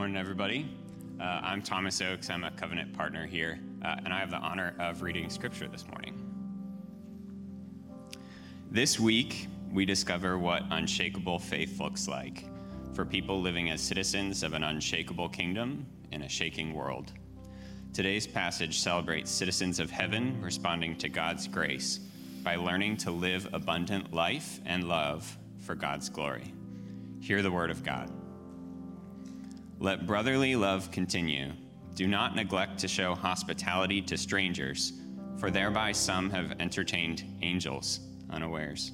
Good morning, everybody. Uh, I'm Thomas Oakes. I'm a covenant partner here, uh, and I have the honor of reading scripture this morning. This week, we discover what unshakable faith looks like for people living as citizens of an unshakable kingdom in a shaking world. Today's passage celebrates citizens of heaven responding to God's grace by learning to live abundant life and love for God's glory. Hear the word of God. Let brotherly love continue. Do not neglect to show hospitality to strangers, for thereby some have entertained angels unawares.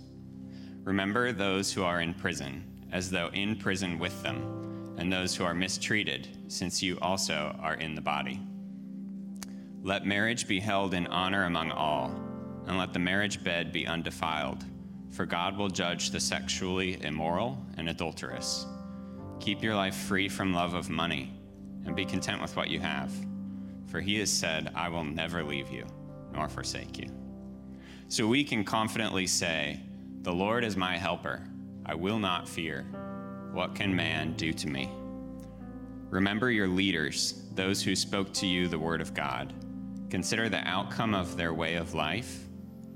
Remember those who are in prison, as though in prison with them, and those who are mistreated, since you also are in the body. Let marriage be held in honor among all, and let the marriage bed be undefiled, for God will judge the sexually immoral and adulterous. Keep your life free from love of money and be content with what you have. For he has said, I will never leave you nor forsake you. So we can confidently say, The Lord is my helper. I will not fear. What can man do to me? Remember your leaders, those who spoke to you the word of God. Consider the outcome of their way of life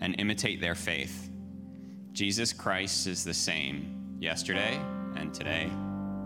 and imitate their faith. Jesus Christ is the same yesterday and today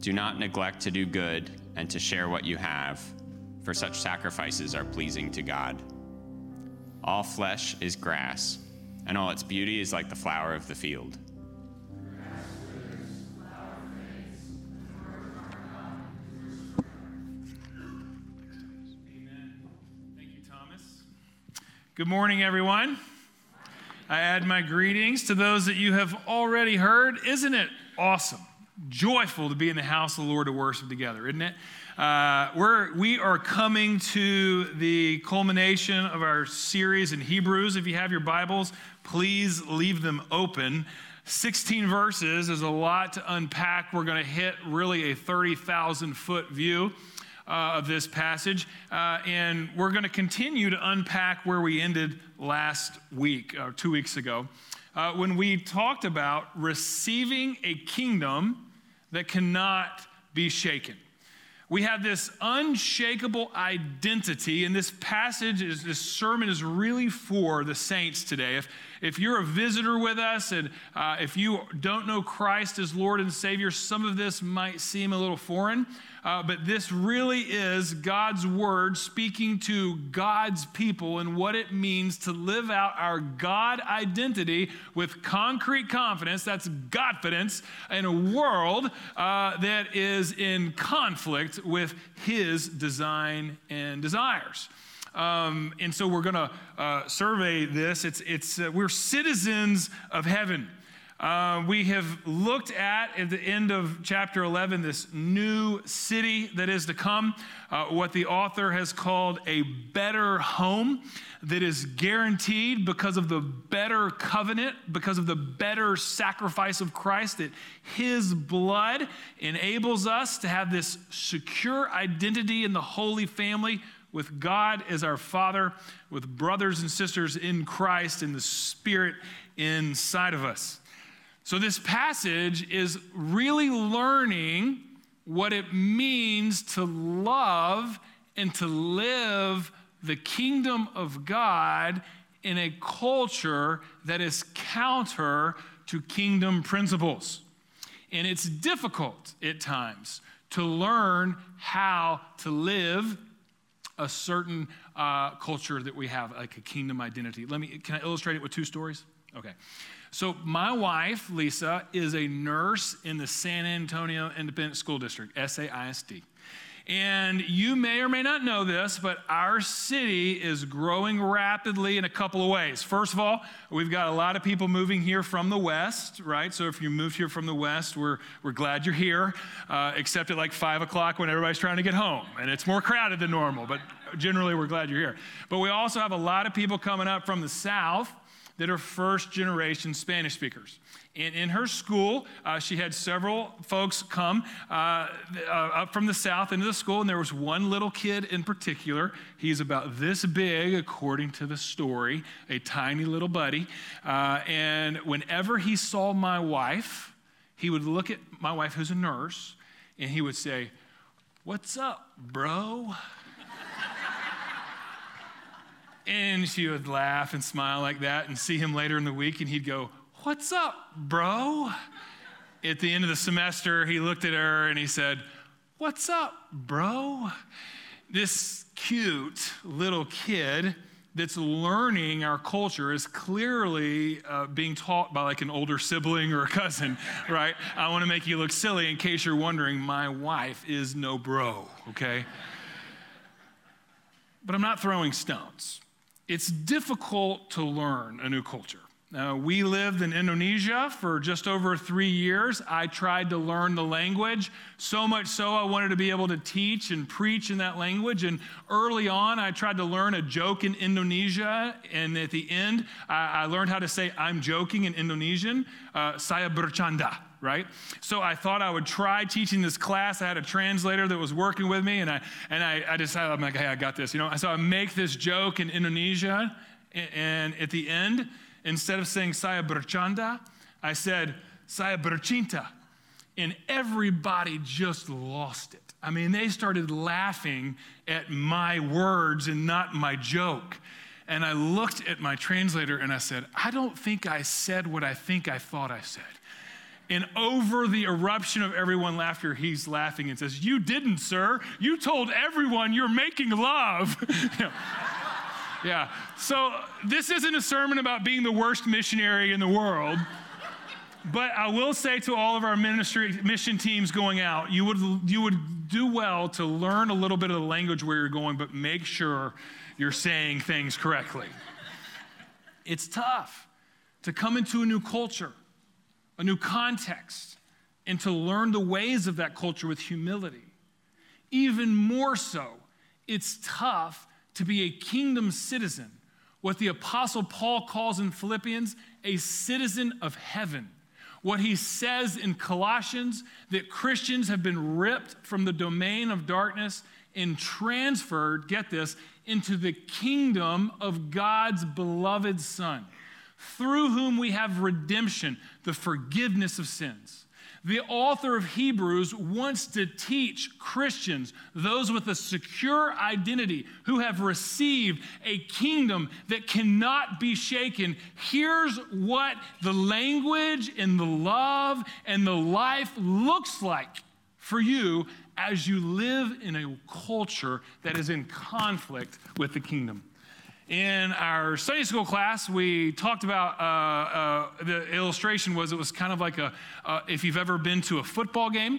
Do not neglect to do good and to share what you have, for such sacrifices are pleasing to God. All flesh is grass, and all its beauty is like the flower of the field. Amen. Thank you, Thomas. Good morning, everyone. I add my greetings to those that you have already heard. Isn't it awesome joyful to be in the house of the Lord to worship together, isn't it? Uh, we're, we are coming to the culmination of our series in Hebrews. If you have your Bibles, please leave them open. 16 verses is a lot to unpack. We're going to hit really a 30,000 foot view. Uh, of this passage, uh, and we're going to continue to unpack where we ended last week, or uh, two weeks ago, uh, when we talked about receiving a kingdom that cannot be shaken. We have this unshakable identity, and this passage, is, this sermon is really for the saints today. If, if you're a visitor with us and uh, if you don't know Christ as Lord and Savior, some of this might seem a little foreign. Uh, but this really is God's word speaking to God's people and what it means to live out our God identity with concrete confidence. That's Godfidence in a world uh, that is in conflict with His design and desires. Um, and so we're going to uh, survey this. It's, it's, uh, we're citizens of heaven. Uh, we have looked at, at the end of chapter 11, this new city that is to come, uh, what the author has called a better home that is guaranteed because of the better covenant, because of the better sacrifice of Christ, that his blood enables us to have this secure identity in the holy family with God as our Father, with brothers and sisters in Christ, and the Spirit inside of us. So, this passage is really learning what it means to love and to live the kingdom of God in a culture that is counter to kingdom principles. And it's difficult at times to learn how to live a certain uh, culture that we have, like a kingdom identity. Let me, can I illustrate it with two stories? Okay. So, my wife, Lisa, is a nurse in the San Antonio Independent School District, SAISD. And you may or may not know this, but our city is growing rapidly in a couple of ways. First of all, we've got a lot of people moving here from the West, right? So if you moved here from the West, we're, we're glad you're here, uh, except at like 5 o'clock when everybody's trying to get home. And it's more crowded than normal, but generally we're glad you're here. But we also have a lot of people coming up from the South that are first generation Spanish speakers. And in her school, uh, she had several folks come uh, uh, up from the south into the school, and there was one little kid in particular. He's about this big, according to the story, a tiny little buddy. Uh, and whenever he saw my wife, he would look at my wife, who's a nurse, and he would say, What's up, bro? And she would laugh and smile like that and see him later in the week, and he'd go, What's up, bro? At the end of the semester, he looked at her and he said, What's up, bro? This cute little kid that's learning our culture is clearly uh, being taught by like an older sibling or a cousin, right? I want to make you look silly in case you're wondering, my wife is no bro, okay? But I'm not throwing stones it's difficult to learn a new culture. Uh, we lived in Indonesia for just over three years. I tried to learn the language, so much so I wanted to be able to teach and preach in that language. And early on, I tried to learn a joke in Indonesia. And at the end, I, I learned how to say, I'm joking in Indonesian, uh, saya bercanda right? So I thought I would try teaching this class. I had a translator that was working with me, and I and I, I decided I'm like, hey, I got this, you know. So I make this joke in Indonesia, and at the end, instead of saying saya bercanda, I said saya bercinta, and everybody just lost it. I mean, they started laughing at my words and not my joke. And I looked at my translator and I said, I don't think I said what I think I thought I said. And over the eruption of everyone laughter, he's laughing and says, You didn't, sir. You told everyone you're making love. yeah. So this isn't a sermon about being the worst missionary in the world. But I will say to all of our ministry mission teams going out, you would, you would do well to learn a little bit of the language where you're going, but make sure you're saying things correctly. It's tough to come into a new culture a new context, and to learn the ways of that culture with humility. Even more so, it's tough to be a kingdom citizen, what the Apostle Paul calls in Philippians a citizen of heaven. What he says in Colossians that Christians have been ripped from the domain of darkness and transferred, get this, into the kingdom of God's beloved Son through whom we have redemption, the forgiveness of sins. The author of Hebrews wants to teach Christians, those with a secure identity who have received a kingdom that cannot be shaken. Here's what the language and the love and the life looks like for you as you live in a culture that is in conflict with the kingdom. In our Sunday school class, we talked about uh, uh, the illustration was it was kind of like a uh, if you've ever been to a football game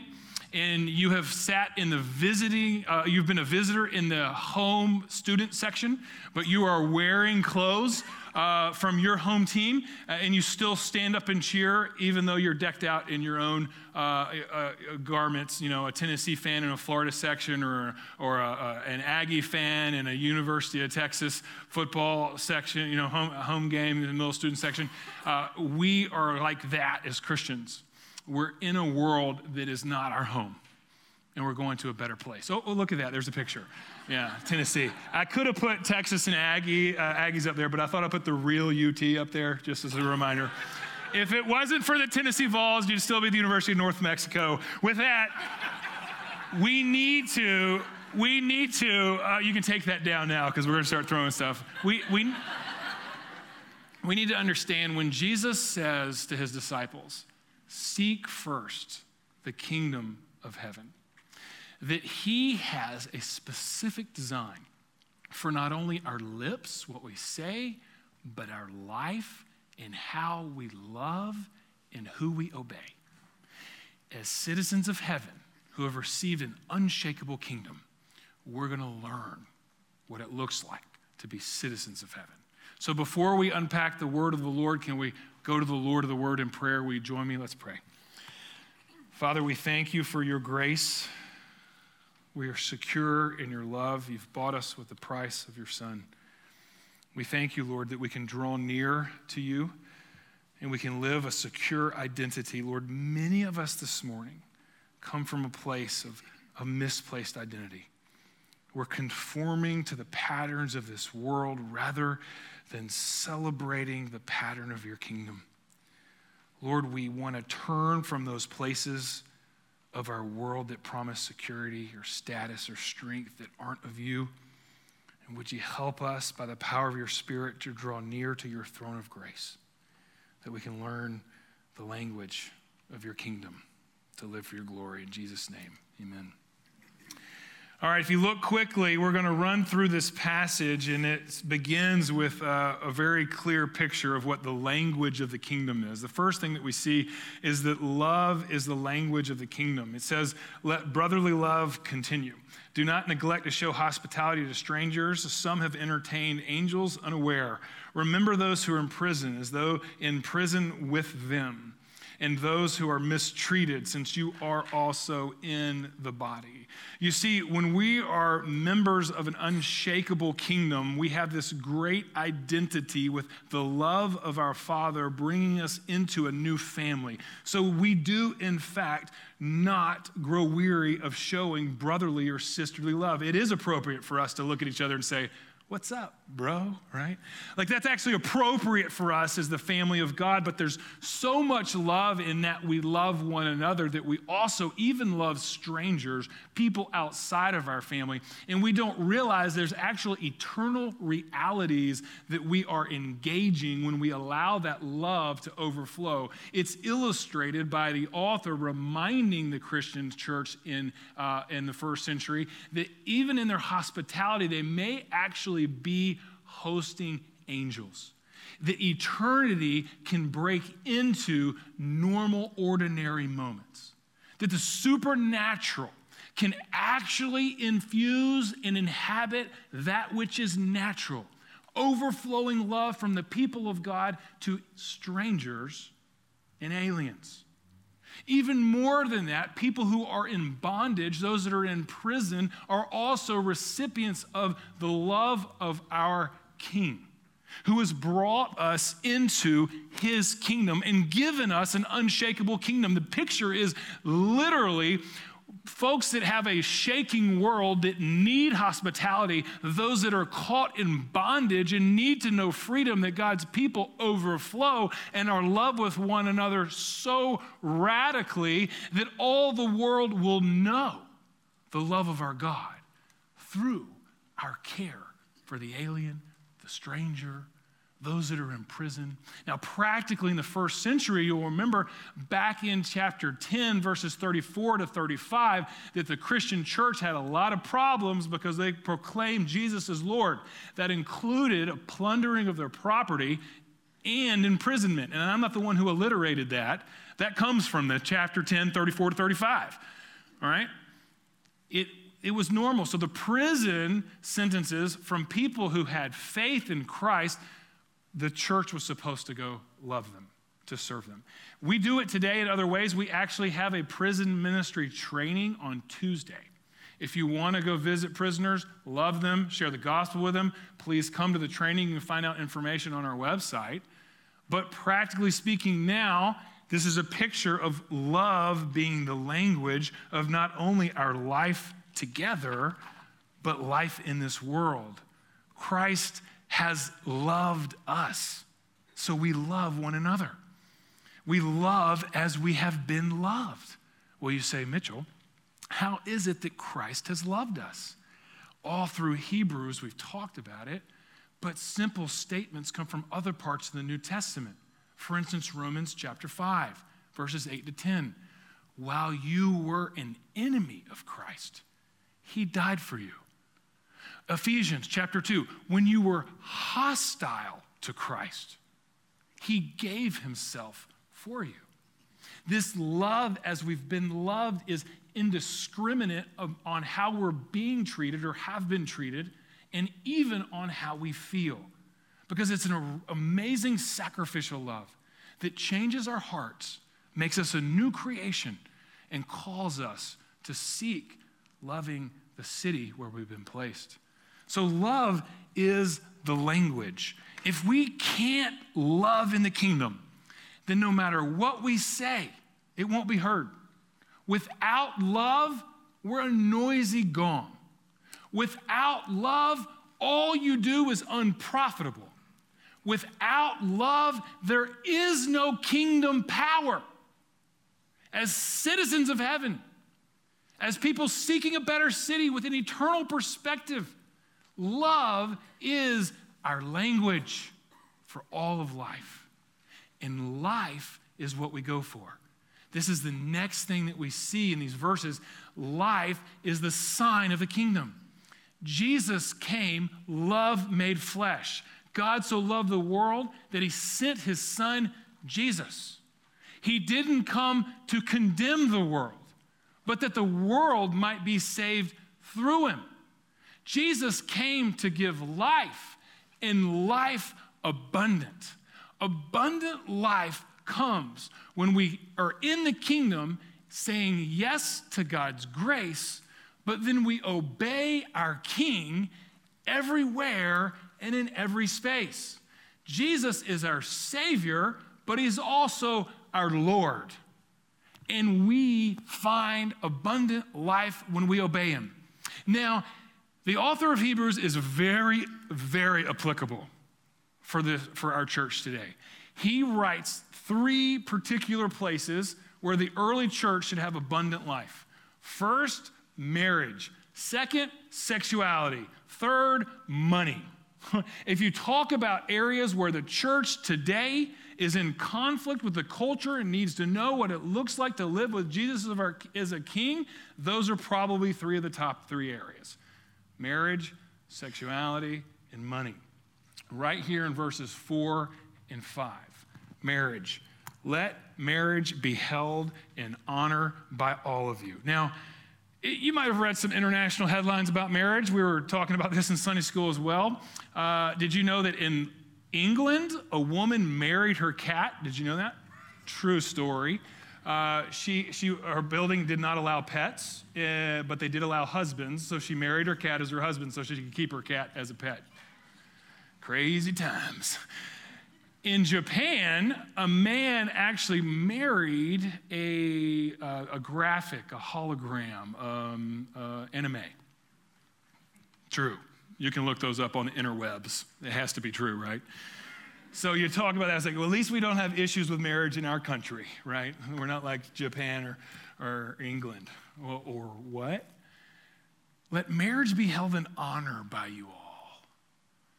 and you have sat in the visiting, uh, you've been a visitor in the home student section, but you are wearing clothes uh, from your home team, uh, and you still stand up and cheer, even though you're decked out in your own uh, uh garments. You know, a Tennessee fan in a Florida section, or or a, a, an Aggie fan in a University of Texas football section. You know, home home game in the middle student section. Uh, we are like that as Christians. We're in a world that is not our home and we're going to a better place. Oh, oh, look at that. There's a picture. Yeah, Tennessee. I could have put Texas and Aggie, uh, Aggies up there, but I thought I'd put the real UT up there just as a reminder. if it wasn't for the Tennessee Vols, you'd still be the University of North Mexico. With that, we need to, we need to, uh, you can take that down now because we're going to start throwing stuff. We, we, we need to understand when Jesus says to his disciples, Seek first the kingdom of heaven that He has a specific design for not only our lips, what we say, but our life and how we love and who we obey. As citizens of heaven who have received an unshakable kingdom, we're going to learn what it looks like to be citizens of heaven. So before we unpack the word of the Lord, can we go to the Lord of the word in prayer? Will you join me? Let's pray. Father, we thank you for your grace. We are secure in your love. You've bought us with the price of your Son. We thank you, Lord, that we can draw near to you and we can live a secure identity. Lord, many of us this morning come from a place of a misplaced identity. We're conforming to the patterns of this world rather than celebrating the pattern of your kingdom. Lord, we want to turn from those places of our world that promise security or status or strength that aren't of you. And would you help us by the power of your Spirit to draw near to your throne of grace, that we can learn the language of your kingdom to live for your glory. In Jesus' name, amen. All right, if you look quickly, we're going to run through this passage, and it begins with a, a, very clear picture of what the language of the kingdom is. The first thing that we see is that love is the language of the kingdom. It says, Let brotherly love continue. Do not neglect to show hospitality to strangers. Some have entertained angels unaware. Remember those who are in prison as though in prison with them and those who are mistreated, since you are also in the body. You see, when we are members of an unshakable kingdom, we have this great identity with the love of our Father bringing us into a new family. So we do, in fact, not grow weary of showing brotherly or sisterly love. It is appropriate for us to look at each other and say, What's up, bro? Right? Like, that's actually appropriate for us as the family of God, but there's so much love in that we love one another that we also even love strangers, people outside of our family, and we don't realize there's actual eternal realities that we are engaging when we allow that love to overflow. It's illustrated by the author reminding the Christian church in, uh, in the first century that even in their hospitality, they may actually be hosting angels. That eternity can break into normal, ordinary moments. That the supernatural can actually infuse and inhabit that which is natural. Overflowing love from the people of God to strangers and aliens. Even more than that, people who are in bondage, those that are in prison, are also recipients of the love of our King, who has brought us into his kingdom and given us an unshakable kingdom. The picture is literally folks that have a shaking world that need hospitality, those that are caught in bondage and need to know freedom, that God's people overflow and are loved with one another so radically that all the world will know the love of our God through our care for the alien, the stranger, those that are in prison. Now, practically in the first century, you'll remember back in chapter 10, verses 34 to 35, that the Christian church had a lot of problems because they proclaimed Jesus as Lord. That included a plundering of their property and imprisonment. And I'm not the one who alliterated that. That comes from the chapter 10, 34 to 35. All right? It, it was normal. So the prison sentences from people who had faith in Christ the church was supposed to go love them, to serve them. We do it today in other ways. We actually have a prison ministry training on Tuesday. If you want to go visit prisoners, love them, share the gospel with them, please come to the training. You can find out information on our website. But practically speaking, now, this is a picture of love being the language of not only our life together, but life in this world. Christ has loved us. So we love one another. We love as we have been loved. Well, you say, Mitchell, how is it that Christ has loved us? All through Hebrews, we've talked about it, but simple statements come from other parts of the New Testament. For instance, Romans chapter 5, verses 8 to 10. While you were an enemy of Christ, he died for you. Ephesians chapter 2, when you were hostile to Christ, he gave himself for you. This love, as we've been loved, is indiscriminate on how we're being treated or have been treated, and even on how we feel. Because it's an amazing sacrificial love that changes our hearts, makes us a new creation, and calls us to seek loving the city where we've been placed. So, love is the language. If we can't love in the kingdom, then no matter what we say, it won't be heard. Without love, we're a noisy gong. Without love, all you do is unprofitable. Without love, there is no kingdom power. As citizens of heaven, as people seeking a better city with an eternal perspective, love is our language for all of life. And life is what we go for. This is the next thing that we see in these verses. Life is the sign of the kingdom. Jesus came, love made flesh. God so loved the world that he sent his son, Jesus. He didn't come to condemn the world, but that the world might be saved through him. Jesus came to give life and life abundant. Abundant life comes when we are in the kingdom saying yes to God's grace, but then we obey our King everywhere and in every space. Jesus is our Savior, but He's also our Lord. And we find abundant life when we obey Him. Now, the author of Hebrews is very, very applicable for, the, for our church today. He writes three particular places where the early church should have abundant life. First, marriage. Second, sexuality. Third, money. if you talk about areas where the church today is in conflict with the culture and needs to know what it looks like to live with Jesus as a king, those are probably three of the top three areas marriage, sexuality, and money. Right here in verses four and five marriage. Let marriage be held in honor by all of you. Now, you might have read some international headlines about marriage. We were talking about this in Sunday school as well. Uh, did you know that in England, a woman married her cat? Did you know that? True story. Uh, she, she, her building did not allow pets, uh, but they did allow husbands. So she married her cat as her husband so she could keep her cat as a pet. Crazy times. In Japan, a man actually married a, uh, a graphic, a hologram, um, uh, anime. True. You can look those up on the interwebs. It has to be true, right? So you talk about that. It's like, well, at least we don't have issues with marriage in our country, right? We're not like Japan or, or England. Or, or what? Let marriage be held in honor by you all.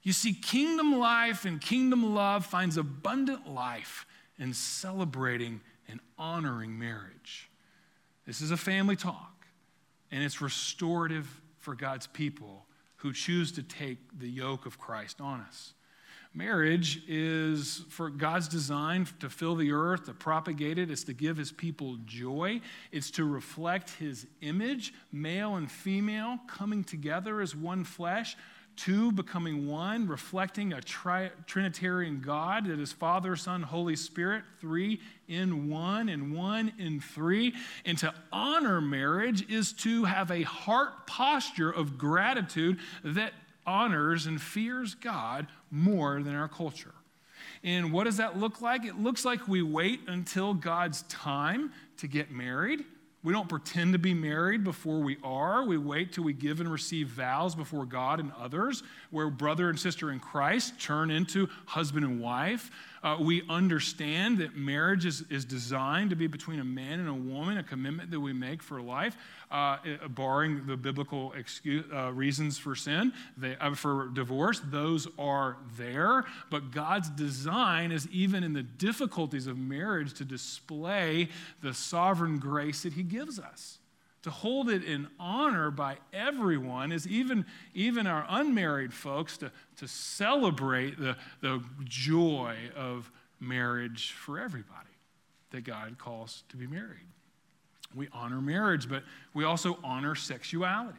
You see, kingdom life and kingdom love finds abundant life in celebrating and honoring marriage. This is a family talk, and it's restorative for God's people who choose to take the yoke of Christ on us. Marriage is for God's design to fill the earth, to propagate it. It's to give his people joy. It's to reflect his image, male and female, coming together as one flesh two becoming one, reflecting a tri- Trinitarian God that is Father, Son, Holy Spirit, three in one and one in three. And to honor marriage is to have a heart posture of gratitude that honors and fears God more than our culture. And what does that look like? It looks like we wait until God's time to get married. We don't pretend to be married before we are. We wait till we give and receive vows before God and others, where brother and sister in Christ turn into husband and wife. Uh, we understand that marriage is, is designed to be between a man and a woman, a commitment that we make for life, uh, barring the biblical excuse, uh, reasons for sin, they, uh, for divorce. Those are there. But God's design is even in the difficulties of marriage to display the sovereign grace that He gives us to hold it in honor by everyone is even, even our unmarried folks to, to celebrate the, the joy of marriage for everybody that God calls to be married. We honor marriage, but we also honor sexuality.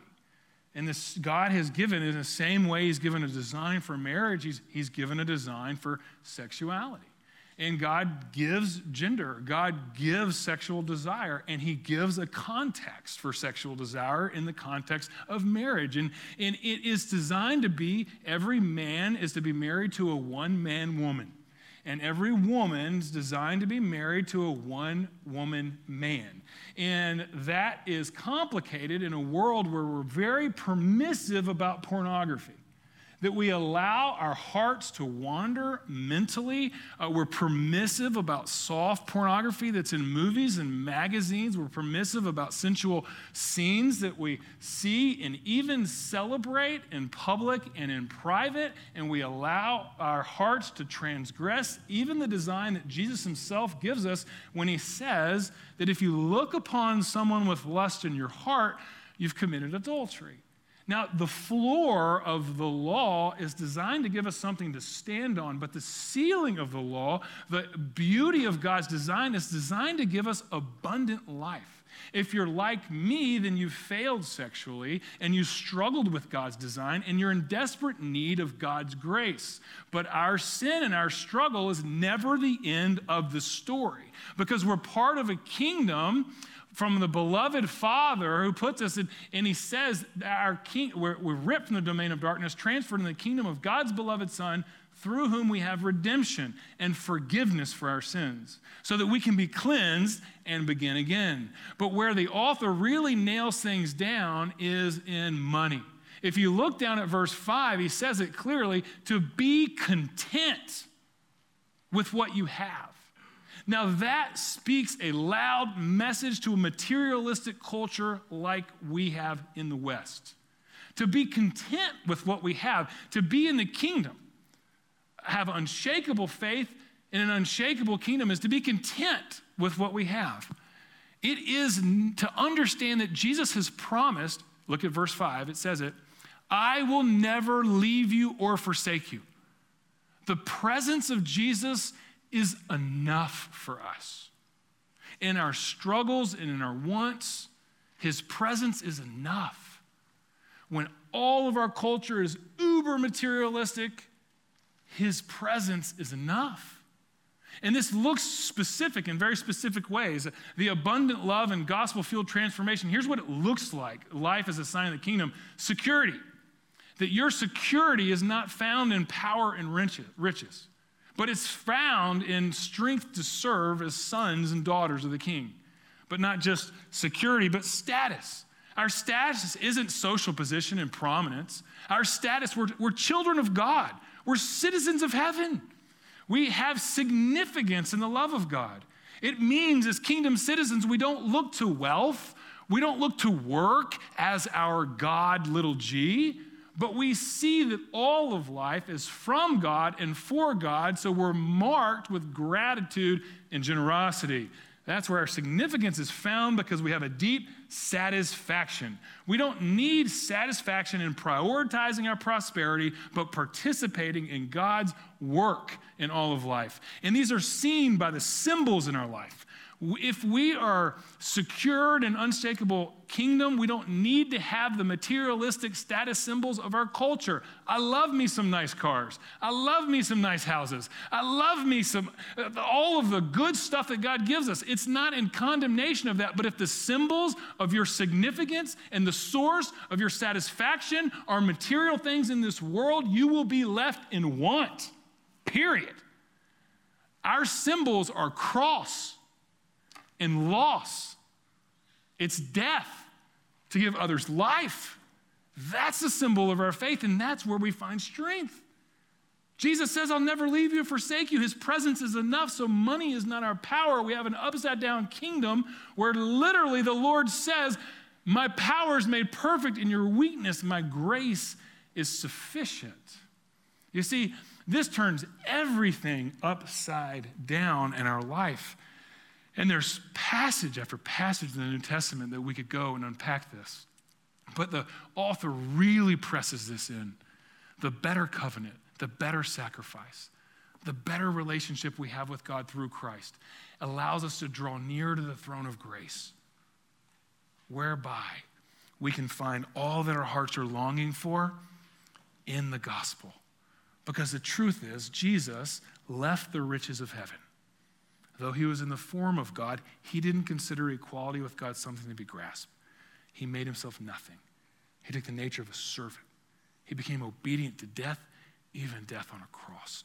And this God has given, in the same way He's given a design for marriage, He's, he's given a design for sexuality. And God gives gender, God gives sexual desire, and He gives a context for sexual desire in the context of marriage. And, and it is designed to be every man is to be married to a one man woman. And every woman's designed to be married to a one woman man. And that is complicated in a world where we're very permissive about pornography that we allow our hearts to wander mentally. Uh, we're permissive about soft pornography that's in movies and magazines. We're permissive about sensual scenes that we see and even celebrate in public and in private. And we allow our hearts to transgress even the design that Jesus himself gives us when he says that if you look upon someone with lust in your heart, you've committed adultery. Now, the floor of the law is designed to give us something to stand on, but the ceiling of the law, the beauty of God's design, is designed to give us abundant life. If you're like me, then you've failed sexually and you struggled with God's design and you're in desperate need of God's grace. But our sin and our struggle is never the end of the story because we're part of a kingdom from the beloved Father who puts us in, and he says that our king, we're, we're ripped from the domain of darkness, transferred in the kingdom of God's beloved Son, through whom we have redemption and forgiveness for our sins, so that we can be cleansed and begin again. But where the author really nails things down is in money. If you look down at verse 5, he says it clearly to be content with what you have. Now, that speaks a loud message to a materialistic culture like we have in the West. To be content with what we have, to be in the kingdom, have unshakable faith in an unshakable kingdom is to be content with what we have. It is to understand that Jesus has promised, look at verse 5, it says it, I will never leave you or forsake you. The presence of Jesus is enough for us. In our struggles and in our wants, His presence is enough. When all of our culture is uber materialistic, His presence is enough. And this looks specific in very specific ways. The abundant love and gospel fueled transformation. Here's what it looks like life as a sign of the kingdom security. That your security is not found in power and riches but it's found in strength to serve as sons and daughters of the king. But not just security, but status. Our status isn't social position and prominence. Our status, we're, we're children of God, we're citizens of heaven. We have significance in the love of God. It means, as kingdom citizens, we don't look to wealth, we don't look to work as our God, little g. But we see that all of life is from God and for God, so we're marked with gratitude and generosity. That's where our significance is found because we have a deep satisfaction. We don't need satisfaction in prioritizing our prosperity, but participating in God's work in all of life. And these are seen by the symbols in our life. If we are secured in unshakable kingdom, we don't need to have the materialistic status symbols of our culture. I love me some nice cars. I love me some nice houses. I love me some, uh, all of the good stuff that God gives us. It's not in condemnation of that, but if the symbols of your significance and the source of your satisfaction are material things in this world, you will be left in want, period. Our symbols are cross and loss. It's death to give others life. That's the symbol of our faith, and that's where we find strength. Jesus says, I'll never leave you or forsake you. His presence is enough, so money is not our power. We have an upside down kingdom where literally the Lord says, My power is made perfect in your weakness, my grace is sufficient. You see, this turns everything upside down in our life. And there's passage after passage in the New Testament that we could go and unpack this. But the author really presses this in the better covenant, the better sacrifice, the better relationship we have with God through Christ allows us to draw near to the throne of grace, whereby we can find all that our hearts are longing for in the gospel. Because the truth is, Jesus left the riches of heaven. Though he was in the form of God, he didn't consider equality with God something to be grasped. He made himself nothing. He took the nature of a servant. He became obedient to death, even death on a cross.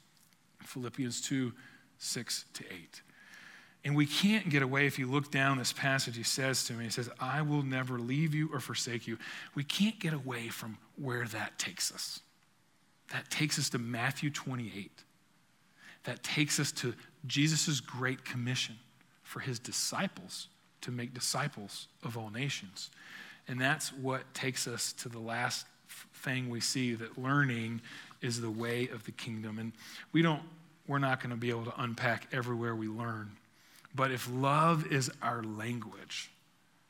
Philippians 2 6 to 8. And we can't get away if you look down this passage, he says to me, he says, I will never leave you or forsake you. We can't get away from where that takes us. That takes us to Matthew 28. That takes us to Jesus' great commission for his disciples to make disciples of all nations. And that's what takes us to the last thing we see that learning is the way of the kingdom. And we don't, we're not going to be able to unpack everywhere we learn. But if love is our language,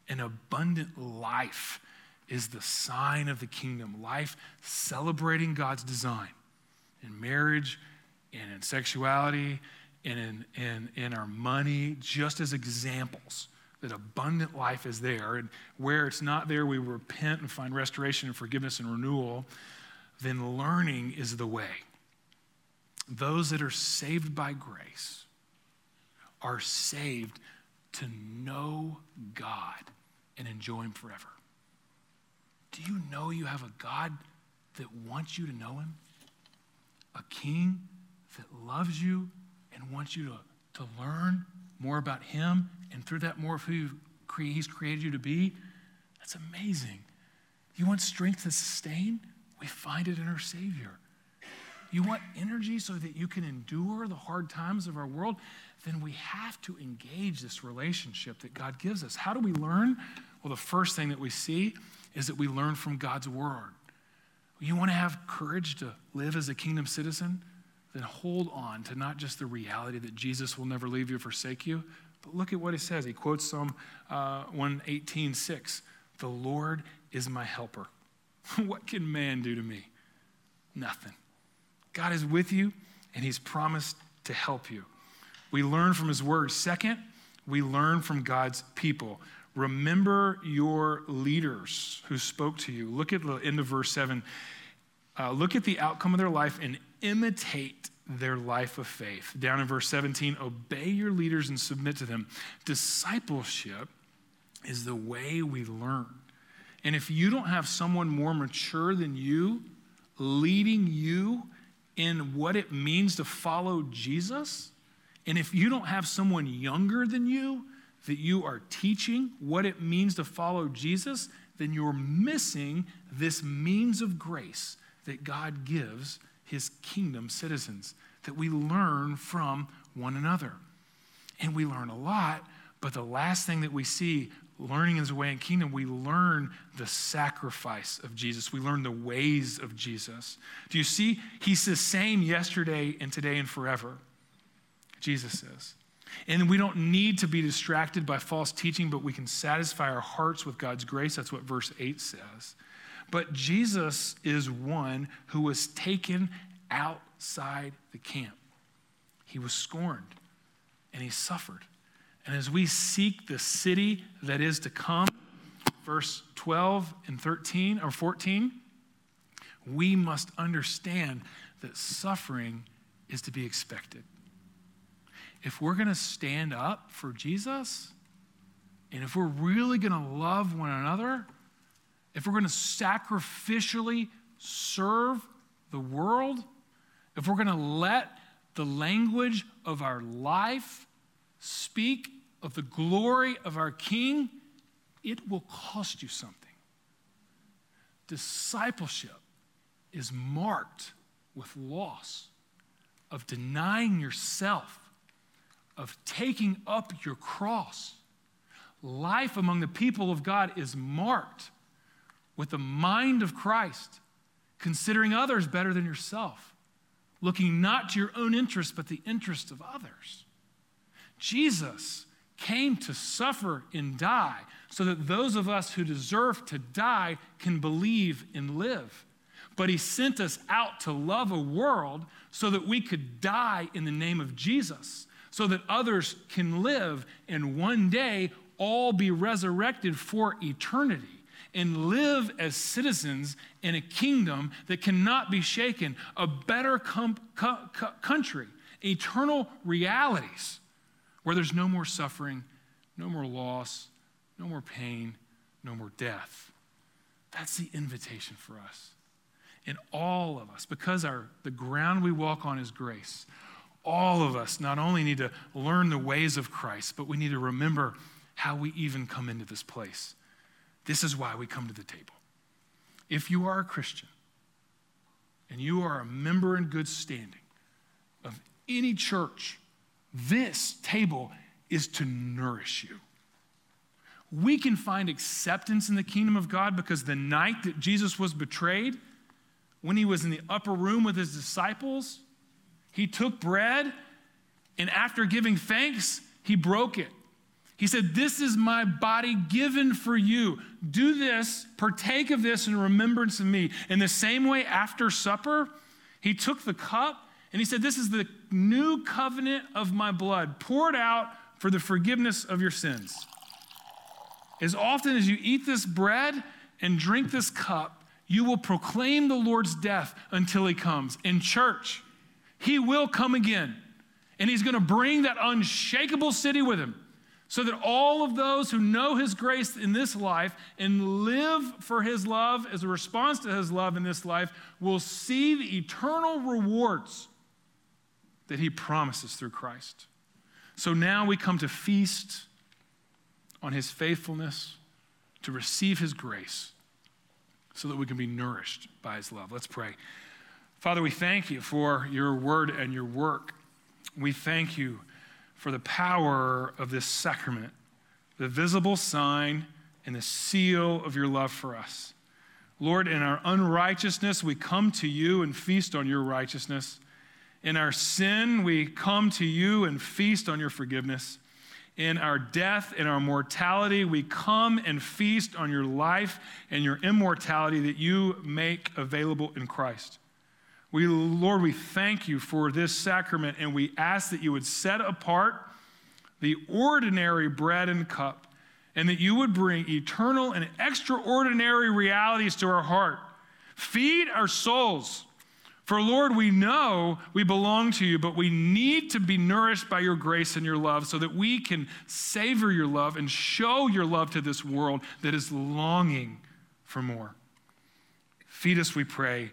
an abundant life is the sign of the kingdom. Life celebrating God's design in marriage and in sexuality and in, in, in our money, just as examples that abundant life is there. And where it's not there, we repent and find restoration and forgiveness and renewal. Then learning is the way. Those that are saved by grace are saved to know God and enjoy Him forever. Do you know you have a God that wants you to know Him? A King that loves you and wants you to, to learn more about Him and through that more of who He's created you to be? That's amazing. You want strength to sustain? We find it in our Savior. You want energy so that you can endure the hard times of our world? Then we have to engage this relationship that God gives us. How do we learn? Well, the first thing that we see is that we learn from God's word. You want to have courage to live as a kingdom citizen? Then hold on to not just the reality that Jesus will never leave you or forsake you, but look at what he says. He quotes Psalm uh, 118 6. The Lord is my helper. what can man do to me? Nothing. God is with you, and he's promised to help you. We learn from his word. Second, we learn from God's people. Remember your leaders who spoke to you. Look at the end of verse 7. Uh, look at the outcome of their life and imitate their life of faith. Down in verse 17, obey your leaders and submit to them. Discipleship is the way we learn. And if you don't have someone more mature than you leading you in what it means to follow Jesus, and if you don't have someone younger than you that you are teaching what it means to follow Jesus, then you're missing this means of grace that God gives his kingdom citizens, that we learn from one another. And we learn a lot, but the last thing that we see learning his way in kingdom, we learn the sacrifice of Jesus. We learn the ways of Jesus. Do you see? He's the same yesterday and today and forever. Jesus says. And we don't need to be distracted by false teaching, but we can satisfy our hearts with God's grace. That's what verse 8 says. But Jesus is one who was taken outside the camp. He was scorned and he suffered. And as we seek the city that is to come, verse 12 and 13 or 14, we must understand that suffering is to be expected. If we're going to stand up for Jesus, and if we're really going to love one another, if we're going to sacrificially serve the world, if we're going to let the language of our life speak of the glory of our King, it will cost you something. Discipleship is marked with loss, of denying yourself, of taking up your cross. Life among the people of God is marked with the mind of Christ, considering others better than yourself, looking not to your own interests, but the interests of others. Jesus came to suffer and die so that those of us who deserve to die can believe and live. But he sent us out to love a world so that we could die in the name of Jesus, so that others can live and one day all be resurrected for eternity and live as citizens in a kingdom that cannot be shaken, a better com- co- co- country, eternal realities where there's no more suffering, no more loss, no more pain, no more death. That's the invitation for us. And all of us, because our, the ground we walk on is grace, all of us not only need to learn the ways of Christ, but we need to remember how we even come into this place. This is why we come to the table. If you are a Christian and you are a member in good standing of any church, this table is to nourish you. We can find acceptance in the kingdom of God because the night that Jesus was betrayed, when he was in the upper room with his disciples, he took bread and after giving thanks, he broke it. He said, This is my body given for you. Do this, partake of this in remembrance of me. In the same way, after supper, he took the cup and he said, This is the new covenant of my blood, poured out for the forgiveness of your sins. As often as you eat this bread and drink this cup, you will proclaim the Lord's death until he comes. In church, he will come again, and he's going to bring that unshakable city with him so that all of those who know his grace in this life and live for his love as a response to his love in this life will see the eternal rewards that he promises through Christ. So now we come to feast on his faithfulness, to receive his grace, so that we can be nourished by his love. Let's pray. Father, we thank you for your word and your work. We thank you for the power of this sacrament, the visible sign and the seal of your love for us. Lord, in our unrighteousness, we come to you and feast on your righteousness. In our sin, we come to you and feast on your forgiveness. In our death, in our mortality, we come and feast on your life and your immortality that you make available in Christ. We, Lord, we thank you for this sacrament and we ask that you would set apart the ordinary bread and cup and that you would bring eternal and extraordinary realities to our heart. Feed our souls. For Lord, we know we belong to you, but we need to be nourished by your grace and your love so that we can savor your love and show your love to this world that is longing for more. Feed us, we pray.